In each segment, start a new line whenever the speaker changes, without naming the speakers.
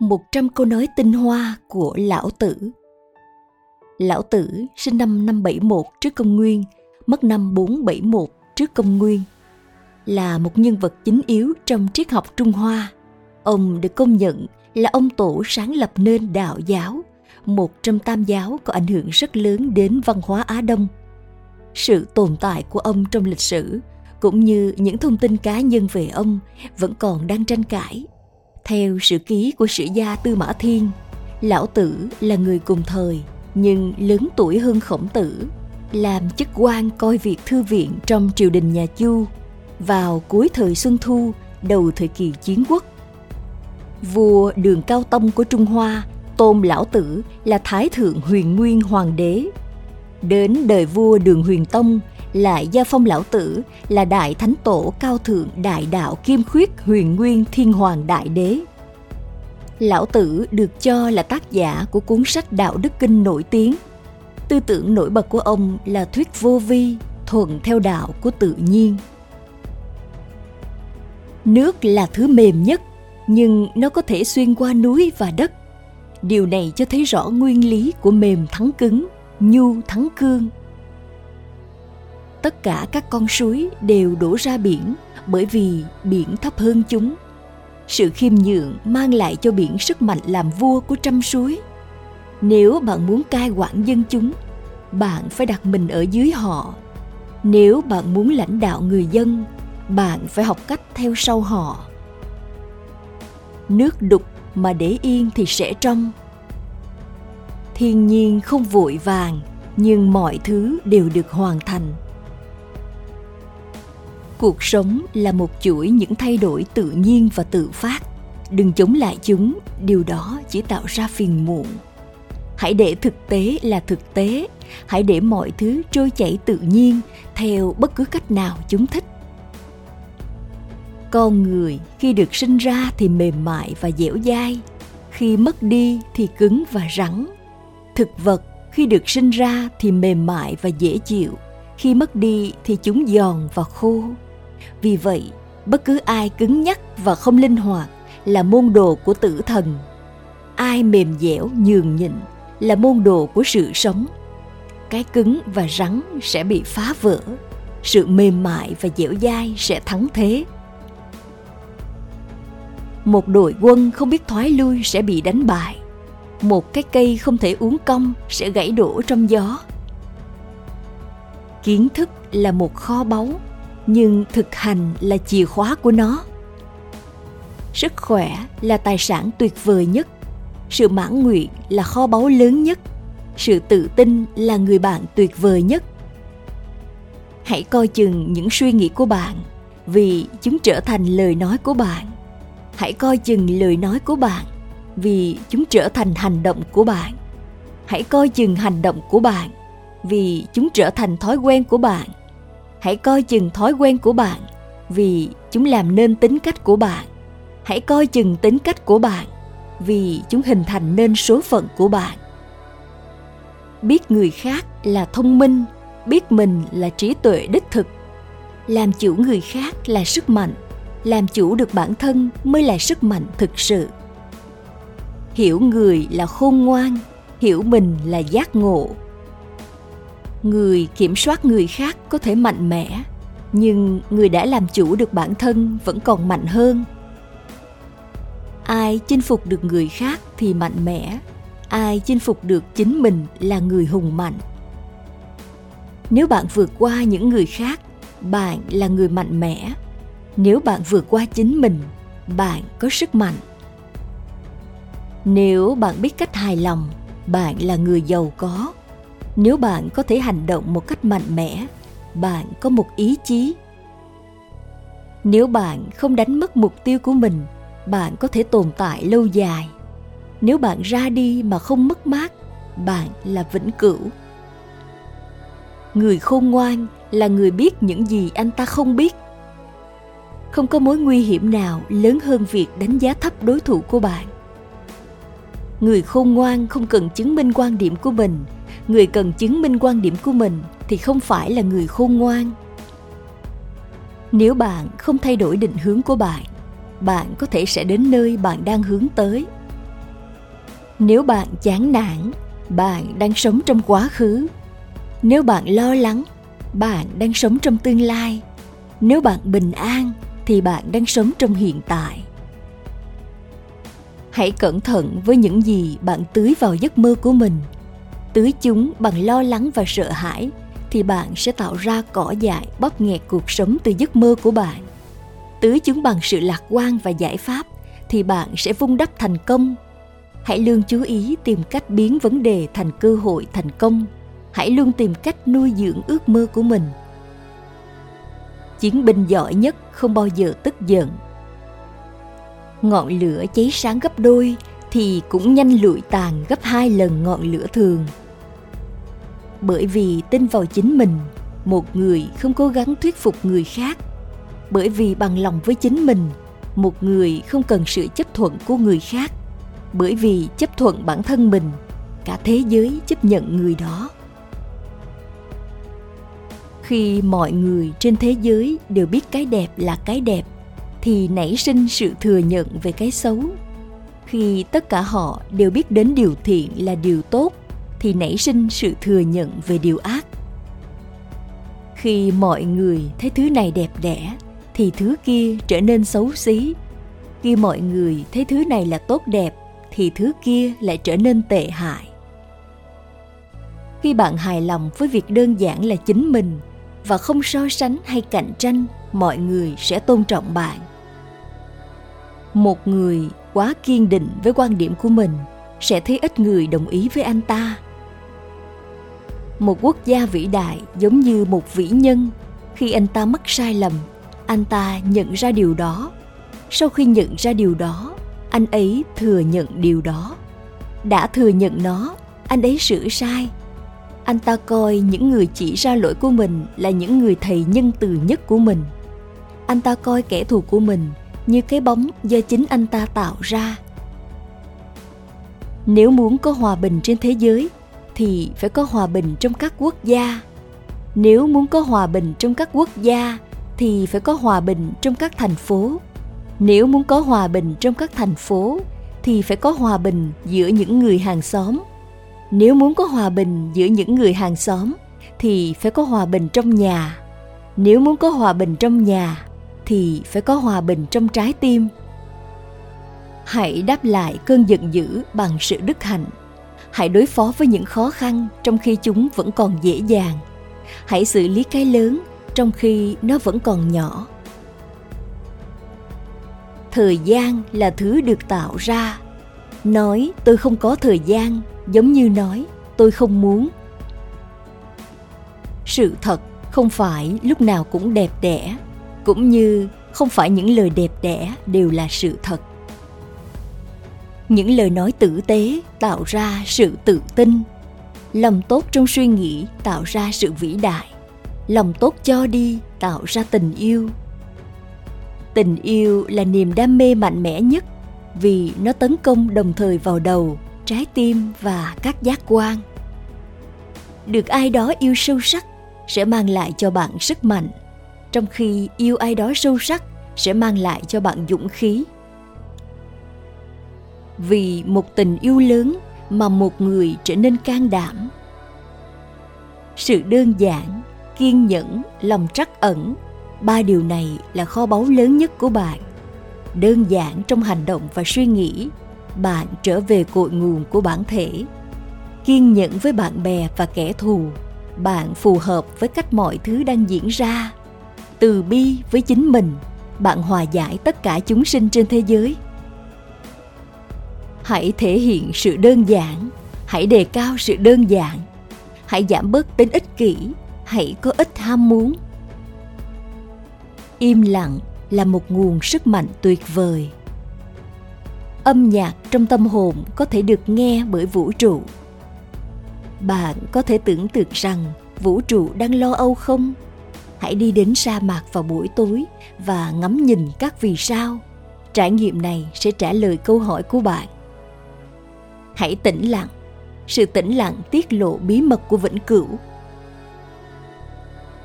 100 câu nói tinh hoa của Lão Tử Lão Tử sinh năm 571 trước công nguyên, mất năm 471 trước công nguyên. Là một nhân vật chính yếu trong triết học Trung Hoa. Ông được công nhận là ông tổ sáng lập nên đạo giáo, một trong tam giáo có ảnh hưởng rất lớn đến văn hóa Á Đông. Sự tồn tại của ông trong lịch sử cũng như những thông tin cá nhân về ông vẫn còn đang tranh cãi theo sử ký của sử gia Tư Mã Thiên, Lão Tử là người cùng thời nhưng lớn tuổi hơn khổng tử, làm chức quan coi việc thư viện trong triều đình nhà Chu vào cuối thời Xuân Thu, đầu thời kỳ chiến quốc. Vua Đường Cao Tông của Trung Hoa tôn Lão Tử là Thái Thượng Huyền Nguyên Hoàng đế. Đến đời vua Đường Huyền Tông lại gia phong lão tử, là đại thánh tổ cao thượng đại đạo kim khuyết huyền nguyên thiên hoàng đại đế. Lão tử được cho là tác giả của cuốn sách đạo đức kinh nổi tiếng. Tư tưởng nổi bật của ông là thuyết vô vi thuận theo đạo của tự nhiên. Nước là thứ mềm nhất, nhưng nó có thể xuyên qua núi và đất. Điều này cho thấy rõ nguyên lý của mềm thắng cứng, nhu thắng cương tất cả các con suối đều đổ ra biển, bởi vì biển thấp hơn chúng. Sự khiêm nhượng mang lại cho biển sức mạnh làm vua của trăm suối. Nếu bạn muốn cai quản dân chúng, bạn phải đặt mình ở dưới họ. Nếu bạn muốn lãnh đạo người dân, bạn phải học cách theo sau họ. Nước đục mà để yên thì sẽ trong. Thiên nhiên không vội vàng, nhưng mọi thứ đều được hoàn thành cuộc sống là một chuỗi những thay đổi tự nhiên và tự phát. Đừng chống lại chúng, điều đó chỉ tạo ra phiền muộn. Hãy để thực tế là thực tế. Hãy để mọi thứ trôi chảy tự nhiên theo bất cứ cách nào chúng thích. Con người khi được sinh ra thì mềm mại và dẻo dai. Khi mất đi thì cứng và rắn. Thực vật khi được sinh ra thì mềm mại và dễ chịu. Khi mất đi thì chúng giòn và khô vì vậy, bất cứ ai cứng nhắc và không linh hoạt là môn đồ của tử thần. Ai mềm dẻo nhường nhịn là môn đồ của sự sống. Cái cứng và rắn sẽ bị phá vỡ, sự mềm mại và dẻo dai sẽ thắng thế. Một đội quân không biết thoái lui sẽ bị đánh bại. Một cái cây không thể uống cong sẽ gãy đổ trong gió. Kiến thức là một kho báu nhưng thực hành là chìa khóa của nó. Sức khỏe là tài sản tuyệt vời nhất. Sự mãn nguyện là kho báu lớn nhất. Sự tự tin là người bạn tuyệt vời nhất. Hãy coi chừng những suy nghĩ của bạn vì chúng trở thành lời nói của bạn. Hãy coi chừng lời nói của bạn vì chúng trở thành hành động của bạn. Hãy coi chừng hành động của bạn vì chúng trở thành thói quen của bạn hãy coi chừng thói quen của bạn vì chúng làm nên tính cách của bạn. Hãy coi chừng tính cách của bạn vì chúng hình thành nên số phận của bạn. Biết người khác là thông minh, biết mình là trí tuệ đích thực. Làm chủ người khác là sức mạnh, làm chủ được bản thân mới là sức mạnh thực sự. Hiểu người là khôn ngoan, hiểu mình là giác ngộ người kiểm soát người khác có thể mạnh mẽ, nhưng người đã làm chủ được bản thân vẫn còn mạnh hơn. Ai chinh phục được người khác thì mạnh mẽ, ai chinh phục được chính mình là người hùng mạnh. Nếu bạn vượt qua những người khác, bạn là người mạnh mẽ. Nếu bạn vượt qua chính mình, bạn có sức mạnh. Nếu bạn biết cách hài lòng, bạn là người giàu có nếu bạn có thể hành động một cách mạnh mẽ, bạn có một ý chí. Nếu bạn không đánh mất mục tiêu của mình, bạn có thể tồn tại lâu dài. Nếu bạn ra đi mà không mất mát, bạn là vĩnh cửu. Người khôn ngoan là người biết những gì anh ta không biết. Không có mối nguy hiểm nào lớn hơn việc đánh giá thấp đối thủ của bạn. Người khôn ngoan không cần chứng minh quan điểm của mình người cần chứng minh quan điểm của mình thì không phải là người khôn ngoan. Nếu bạn không thay đổi định hướng của bạn bạn có thể sẽ đến nơi bạn đang hướng tới. Nếu bạn chán nản, bạn đang sống trong quá khứ. Nếu bạn lo lắng, bạn đang sống trong tương lai. Nếu bạn bình an, thì bạn đang sống trong hiện tại. Hãy cẩn thận với những gì bạn tưới vào giấc mơ của mình tưới chúng bằng lo lắng và sợ hãi, thì bạn sẽ tạo ra cỏ dại bóp nghẹt cuộc sống từ giấc mơ của bạn. Tưới chúng bằng sự lạc quan và giải pháp, thì bạn sẽ vung đắp thành công. Hãy luôn chú ý tìm cách biến vấn đề thành cơ hội thành công. Hãy luôn tìm cách nuôi dưỡng ước mơ của mình. Chiến binh giỏi nhất không bao giờ tức giận. Ngọn lửa cháy sáng gấp đôi thì cũng nhanh lụi tàn gấp hai lần ngọn lửa thường. Bởi vì tin vào chính mình, một người không cố gắng thuyết phục người khác. Bởi vì bằng lòng với chính mình, một người không cần sự chấp thuận của người khác. Bởi vì chấp thuận bản thân mình, cả thế giới chấp nhận người đó. Khi mọi người trên thế giới đều biết cái đẹp là cái đẹp, thì nảy sinh sự thừa nhận về cái xấu khi tất cả họ đều biết đến điều thiện là điều tốt, thì nảy sinh sự thừa nhận về điều ác. Khi mọi người thấy thứ này đẹp đẽ, thì thứ kia trở nên xấu xí. Khi mọi người thấy thứ này là tốt đẹp, thì thứ kia lại trở nên tệ hại. Khi bạn hài lòng với việc đơn giản là chính mình và không so sánh hay cạnh tranh, mọi người sẽ tôn trọng bạn. Một người quá kiên định với quan điểm của mình, sẽ thấy ít người đồng ý với anh ta. Một quốc gia vĩ đại giống như một vĩ nhân, khi anh ta mắc sai lầm, anh ta nhận ra điều đó. Sau khi nhận ra điều đó, anh ấy thừa nhận điều đó. Đã thừa nhận nó, anh ấy sửa sai. Anh ta coi những người chỉ ra lỗi của mình là những người thầy nhân từ nhất của mình. Anh ta coi kẻ thù của mình như cái bóng do chính anh ta tạo ra. Nếu muốn có hòa bình trên thế giới, thì phải có hòa bình trong các quốc gia. Nếu muốn có hòa bình trong các quốc gia, thì phải có hòa bình trong các thành phố. Nếu muốn có hòa bình trong các thành phố, thì phải có hòa bình giữa những người hàng xóm. Nếu muốn có hòa bình giữa những người hàng xóm, thì phải có hòa bình trong nhà. Nếu muốn có hòa bình trong nhà thì phải có hòa bình trong trái tim. Hãy đáp lại cơn giận dữ bằng sự đức hạnh. Hãy đối phó với những khó khăn trong khi chúng vẫn còn dễ dàng. Hãy xử lý cái lớn trong khi nó vẫn còn nhỏ. Thời gian là thứ được tạo ra. Nói, tôi không có thời gian, giống như nói, tôi không muốn. Sự thật không phải lúc nào cũng đẹp đẽ cũng như không phải những lời đẹp đẽ đều là sự thật. Những lời nói tử tế tạo ra sự tự tin. Lòng tốt trong suy nghĩ tạo ra sự vĩ đại. Lòng tốt cho đi tạo ra tình yêu. Tình yêu là niềm đam mê mạnh mẽ nhất vì nó tấn công đồng thời vào đầu, trái tim và các giác quan. Được ai đó yêu sâu sắc sẽ mang lại cho bạn sức mạnh trong khi yêu ai đó sâu sắc sẽ mang lại cho bạn dũng khí. Vì một tình yêu lớn mà một người trở nên can đảm. Sự đơn giản, kiên nhẫn, lòng trắc ẩn, ba điều này là kho báu lớn nhất của bạn. Đơn giản trong hành động và suy nghĩ, bạn trở về cội nguồn của bản thể. Kiên nhẫn với bạn bè và kẻ thù, bạn phù hợp với cách mọi thứ đang diễn ra từ bi với chính mình. Bạn hòa giải tất cả chúng sinh trên thế giới. Hãy thể hiện sự đơn giản. Hãy đề cao sự đơn giản. Hãy giảm bớt tính ích kỷ. Hãy có ít ham muốn. Im lặng là một nguồn sức mạnh tuyệt vời. Âm nhạc trong tâm hồn có thể được nghe bởi vũ trụ. Bạn có thể tưởng tượng rằng vũ trụ đang lo âu không? Hãy đi đến sa mạc vào buổi tối và ngắm nhìn các vì sao. Trải nghiệm này sẽ trả lời câu hỏi của bạn. Hãy tĩnh lặng. Sự tĩnh lặng tiết lộ bí mật của vĩnh cửu.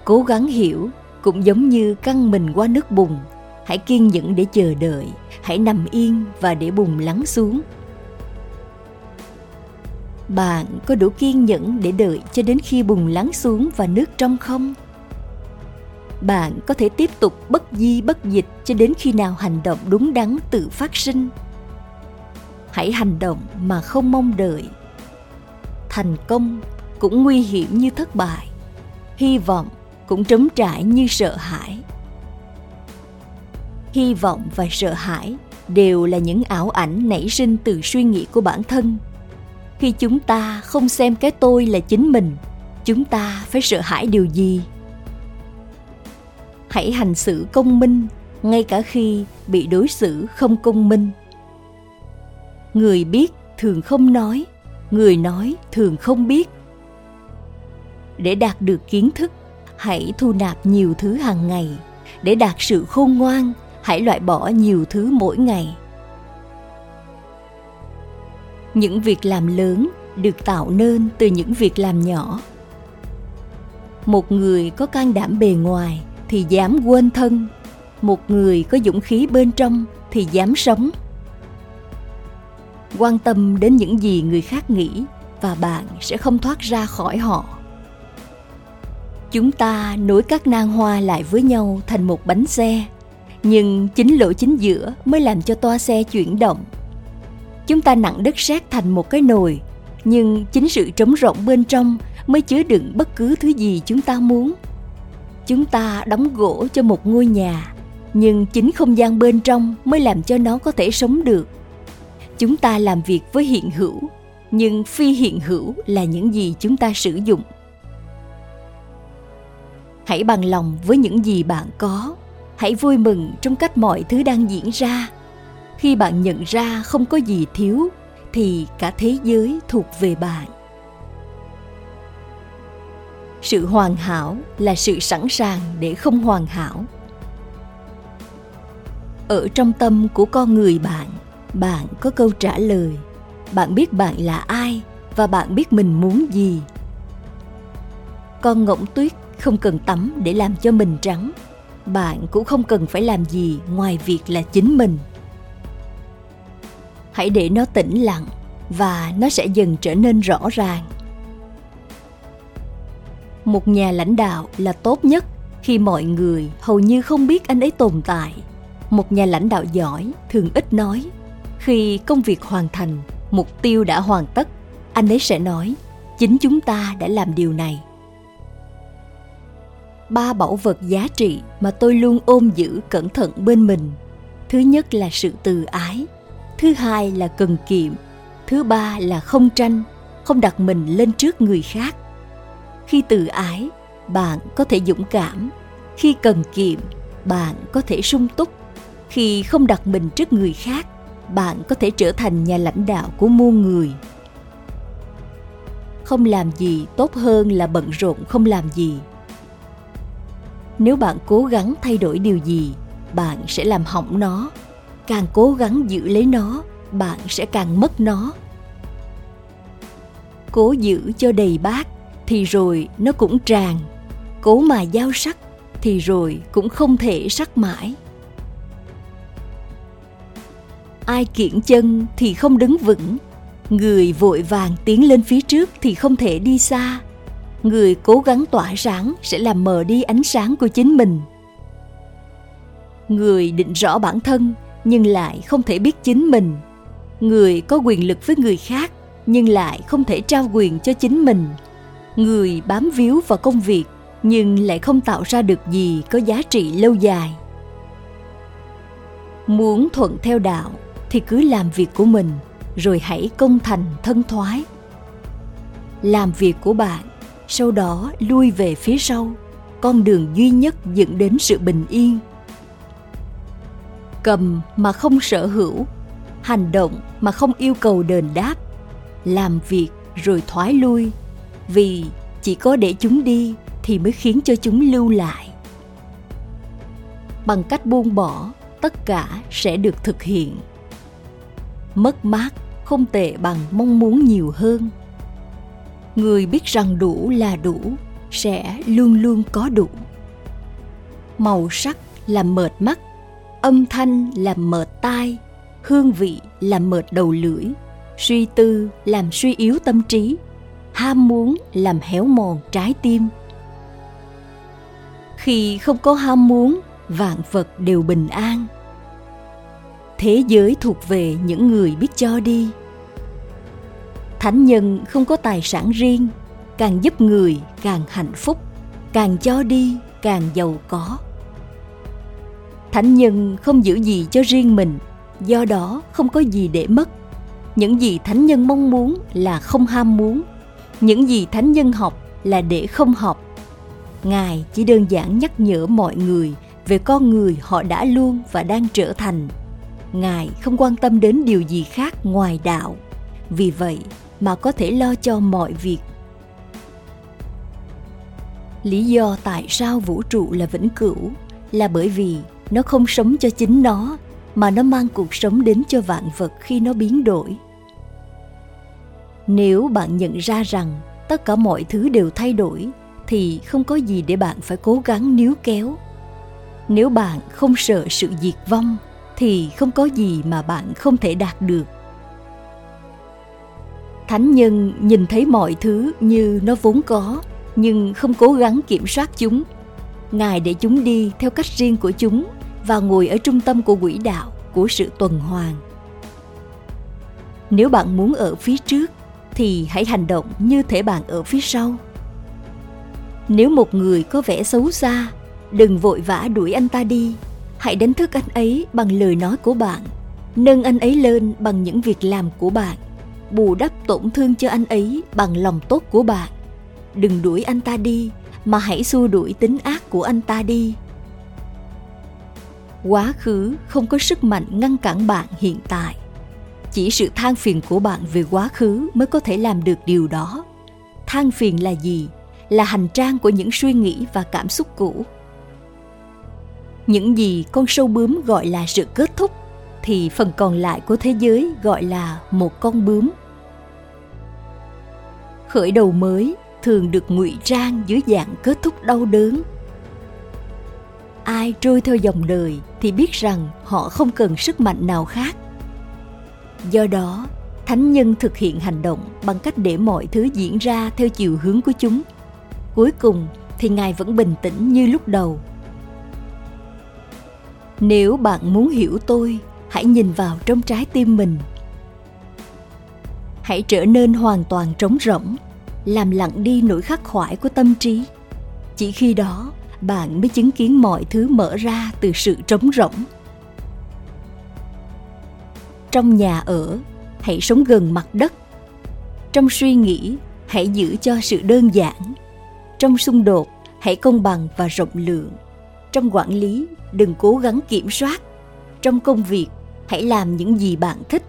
Cố gắng hiểu, cũng giống như căng mình qua nước bùn, hãy kiên nhẫn để chờ đợi, hãy nằm yên và để bùn lắng xuống. Bạn có đủ kiên nhẫn để đợi cho đến khi bùn lắng xuống và nước trong không? Bạn có thể tiếp tục bất di bất dịch cho đến khi nào hành động đúng đắn tự phát sinh. Hãy hành động mà không mong đợi. Thành công cũng nguy hiểm như thất bại, hy vọng cũng trống trải như sợ hãi. Hy vọng và sợ hãi đều là những ảo ảnh nảy sinh từ suy nghĩ của bản thân. Khi chúng ta không xem cái tôi là chính mình, chúng ta phải sợ hãi điều gì? Hãy hành xử công minh, ngay cả khi bị đối xử không công minh. Người biết thường không nói, người nói thường không biết. Để đạt được kiến thức, hãy thu nạp nhiều thứ hàng ngày. Để đạt sự khôn ngoan, hãy loại bỏ nhiều thứ mỗi ngày. Những việc làm lớn được tạo nên từ những việc làm nhỏ. Một người có can đảm bề ngoài thì dám quên thân. Một người có dũng khí bên trong thì dám sống. Quan tâm đến những gì người khác nghĩ và bạn sẽ không thoát ra khỏi họ. Chúng ta nối các nang hoa lại với nhau thành một bánh xe, nhưng chính lỗ chính giữa mới làm cho toa xe chuyển động. Chúng ta nặng đất sét thành một cái nồi, nhưng chính sự trống rỗng bên trong mới chứa đựng bất cứ thứ gì chúng ta muốn chúng ta đóng gỗ cho một ngôi nhà, nhưng chính không gian bên trong mới làm cho nó có thể sống được. Chúng ta làm việc với hiện hữu, nhưng phi hiện hữu là những gì chúng ta sử dụng. Hãy bằng lòng với những gì bạn có. Hãy vui mừng trong cách mọi thứ đang diễn ra. Khi bạn nhận ra không có gì thiếu, thì cả thế giới thuộc về bạn sự hoàn hảo là sự sẵn sàng để không hoàn hảo. Ở trong tâm của con người bạn bạn có câu trả lời. Bạn biết bạn là ai và bạn biết mình muốn gì. Con ngỗng tuyết không cần tắm để làm cho mình trắng. Bạn cũng không cần phải làm gì ngoài việc là chính mình. Hãy để nó tĩnh lặng và nó sẽ dần trở nên rõ ràng một nhà lãnh đạo là tốt nhất khi mọi người hầu như không biết anh ấy tồn tại. Một nhà lãnh đạo giỏi thường ít nói. Khi công việc hoàn thành, mục tiêu đã hoàn tất, anh ấy sẽ nói, chính chúng ta đã làm điều này. Ba bảo vật giá trị mà tôi luôn ôm giữ cẩn thận bên mình. Thứ nhất là sự từ ái, thứ hai là cần kiệm, thứ ba là không tranh, không đặt mình lên trước người khác khi từ ái, bạn có thể dũng cảm. Khi cần kiệm, bạn có thể sung túc. Khi không đặt mình trước người khác, bạn có thể trở thành nhà lãnh đạo của muôn người. Không làm gì tốt hơn là bận rộn không làm gì. Nếu bạn cố gắng thay đổi điều gì, bạn sẽ làm hỏng nó. Càng cố gắng giữ lấy nó, bạn sẽ càng mất nó. Cố giữ cho đầy bát thì rồi nó cũng tràn. Cố mà giao sắc thì rồi cũng không thể sắc mãi. Ai kiển chân thì không đứng vững. Người vội vàng tiến lên phía trước thì không thể đi xa. Người cố gắng tỏa sáng sẽ làm mờ đi ánh sáng của chính mình. Người định rõ bản thân nhưng lại không thể biết chính mình. Người có quyền lực với người khác nhưng lại không thể trao quyền cho chính mình người bám víu vào công việc, nhưng lại không tạo ra được gì có giá trị lâu dài. Muốn thuận theo đạo thì cứ làm việc của mình, rồi hãy công thành thân thoái. Làm việc của bạn, sau đó lui về phía sau, con đường duy nhất dẫn đến sự bình yên. Cầm mà không sở hữu, hành động mà không yêu cầu đền đáp, làm việc rồi thoái lui vì chỉ có để chúng đi thì mới khiến cho chúng lưu lại. Bằng cách buông bỏ, tất cả sẽ được thực hiện. Mất mát không tệ bằng mong muốn nhiều hơn. Người biết rằng đủ là đủ, sẽ luôn luôn có đủ. Màu sắc làm mệt mắt, âm thanh làm mệt tai, hương vị làm mệt đầu lưỡi, suy tư làm suy yếu tâm trí ham muốn làm héo mòn trái tim. Khi không có ham muốn, vạn vật đều bình an. Thế giới thuộc về những người biết cho đi. Thánh nhân không có tài sản riêng, càng giúp người càng hạnh phúc, càng cho đi càng giàu có. Thánh nhân không giữ gì cho riêng mình, do đó không có gì để mất. Những gì thánh nhân mong muốn là không ham muốn những gì thánh nhân học là để không học. Ngài chỉ đơn giản nhắc nhở mọi người về con người họ đã luôn và đang trở thành. Ngài không quan tâm đến điều gì khác ngoài đạo. Vì vậy mà có thể lo cho mọi việc. Lý do tại sao vũ trụ là vĩnh cửu là bởi vì nó không sống cho chính nó, mà nó mang cuộc sống đến cho vạn vật khi nó biến đổi nếu bạn nhận ra rằng tất cả mọi thứ đều thay đổi, thì không có gì để bạn phải cố gắng níu kéo. Nếu bạn không sợ sự diệt vong, thì không có gì mà bạn không thể đạt được. Thánh nhân nhìn thấy mọi thứ như nó vốn có, nhưng không cố gắng kiểm soát chúng. Ngài để chúng đi theo cách riêng của chúng và ngồi ở trung tâm của quỹ đạo, của sự tuần hoàn. Nếu bạn muốn ở phía trước thì hãy hành động như thể bạn ở phía sau. Nếu một người có vẻ xấu xa, đừng vội vã đuổi anh ta đi. Hãy đánh thức anh ấy bằng lời nói của bạn, nâng anh ấy lên bằng những việc làm của bạn, bù đắp tổn thương cho anh ấy bằng lòng tốt của bạn. Đừng đuổi anh ta đi, mà hãy xua đuổi tính ác của anh ta đi. Quá khứ không có sức mạnh ngăn cản bạn hiện tại chỉ sự than phiền của bạn về quá khứ mới có thể làm được điều đó. Than phiền là gì? Là hành trang của những suy nghĩ và cảm xúc cũ. Những gì con sâu bướm gọi là sự kết thúc, thì phần còn lại của thế giới gọi là một con bướm. Khởi đầu mới thường được ngụy trang dưới dạng kết thúc đau đớn. Ai trôi theo dòng đời thì biết rằng họ không cần sức mạnh nào khác do đó, thánh nhân thực hiện hành động bằng cách để mọi thứ diễn ra theo chiều hướng của chúng. Cuối cùng thì ngài vẫn bình tĩnh như lúc đầu. Nếu bạn muốn hiểu tôi, hãy nhìn vào trong trái tim mình. Hãy trở nên hoàn toàn trống rỗng, làm lặng đi nỗi khắc khoải của tâm trí. Chỉ khi đó, bạn mới chứng kiến mọi thứ mở ra từ sự trống rỗng trong nhà ở, hãy sống gần mặt đất. Trong suy nghĩ, hãy giữ cho sự đơn giản. Trong xung đột, hãy công bằng và rộng lượng. Trong quản lý, đừng cố gắng kiểm soát. Trong công việc, hãy làm những gì bạn thích.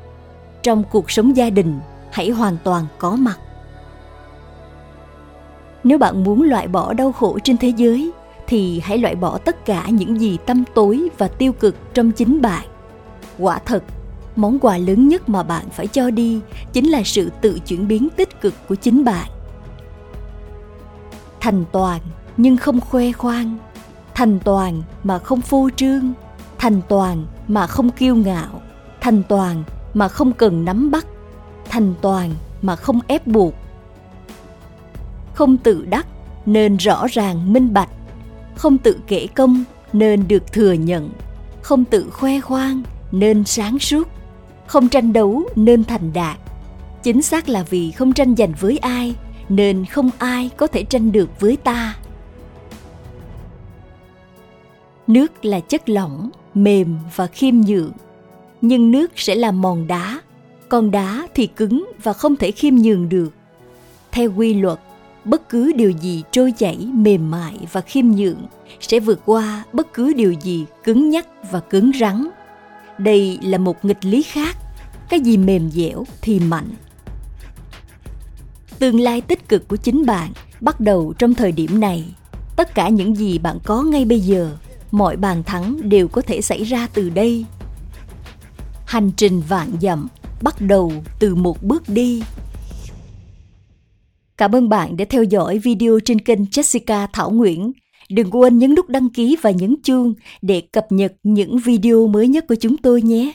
Trong cuộc sống gia đình, hãy hoàn toàn có mặt. Nếu bạn muốn loại bỏ đau khổ trên thế giới, thì hãy loại bỏ tất cả những gì tâm tối và tiêu cực trong chính bạn. Quả thật món quà lớn nhất mà bạn phải cho đi chính là sự tự chuyển biến tích cực của chính bạn. Thành toàn, nhưng không khoe khoang. Thành toàn mà không phô trương. Thành toàn mà không kiêu ngạo. Thành toàn mà không cần nắm bắt. Thành toàn mà không ép buộc. Không tự đắc, nên rõ ràng minh bạch. Không tự kể công, nên được thừa nhận. Không tự khoe khoang, nên sáng suốt không tranh đấu nên thành đạt. Chính xác là vì không tranh giành với ai, nên không ai có thể tranh được với ta. Nước là chất lỏng, mềm và khiêm nhượng. Nhưng nước sẽ làm mòn đá, còn đá thì cứng và không thể khiêm nhường được. Theo quy luật, bất cứ điều gì trôi chảy mềm mại và khiêm nhượng sẽ vượt qua bất cứ điều gì cứng nhắc và cứng rắn đây là một nghịch lý khác. Cái gì mềm dẻo thì mạnh. Tương lai tích cực của chính bạn bắt đầu trong thời điểm này. Tất cả những gì bạn có ngay bây giờ, mọi bàn thắng đều có thể xảy ra từ đây. Hành trình vạn dặm bắt đầu từ một bước đi. Cảm ơn bạn đã theo dõi video trên kênh jessica thảo nguyễn đừng quên nhấn nút đăng ký và nhấn chuông để cập nhật những video mới nhất của chúng tôi nhé.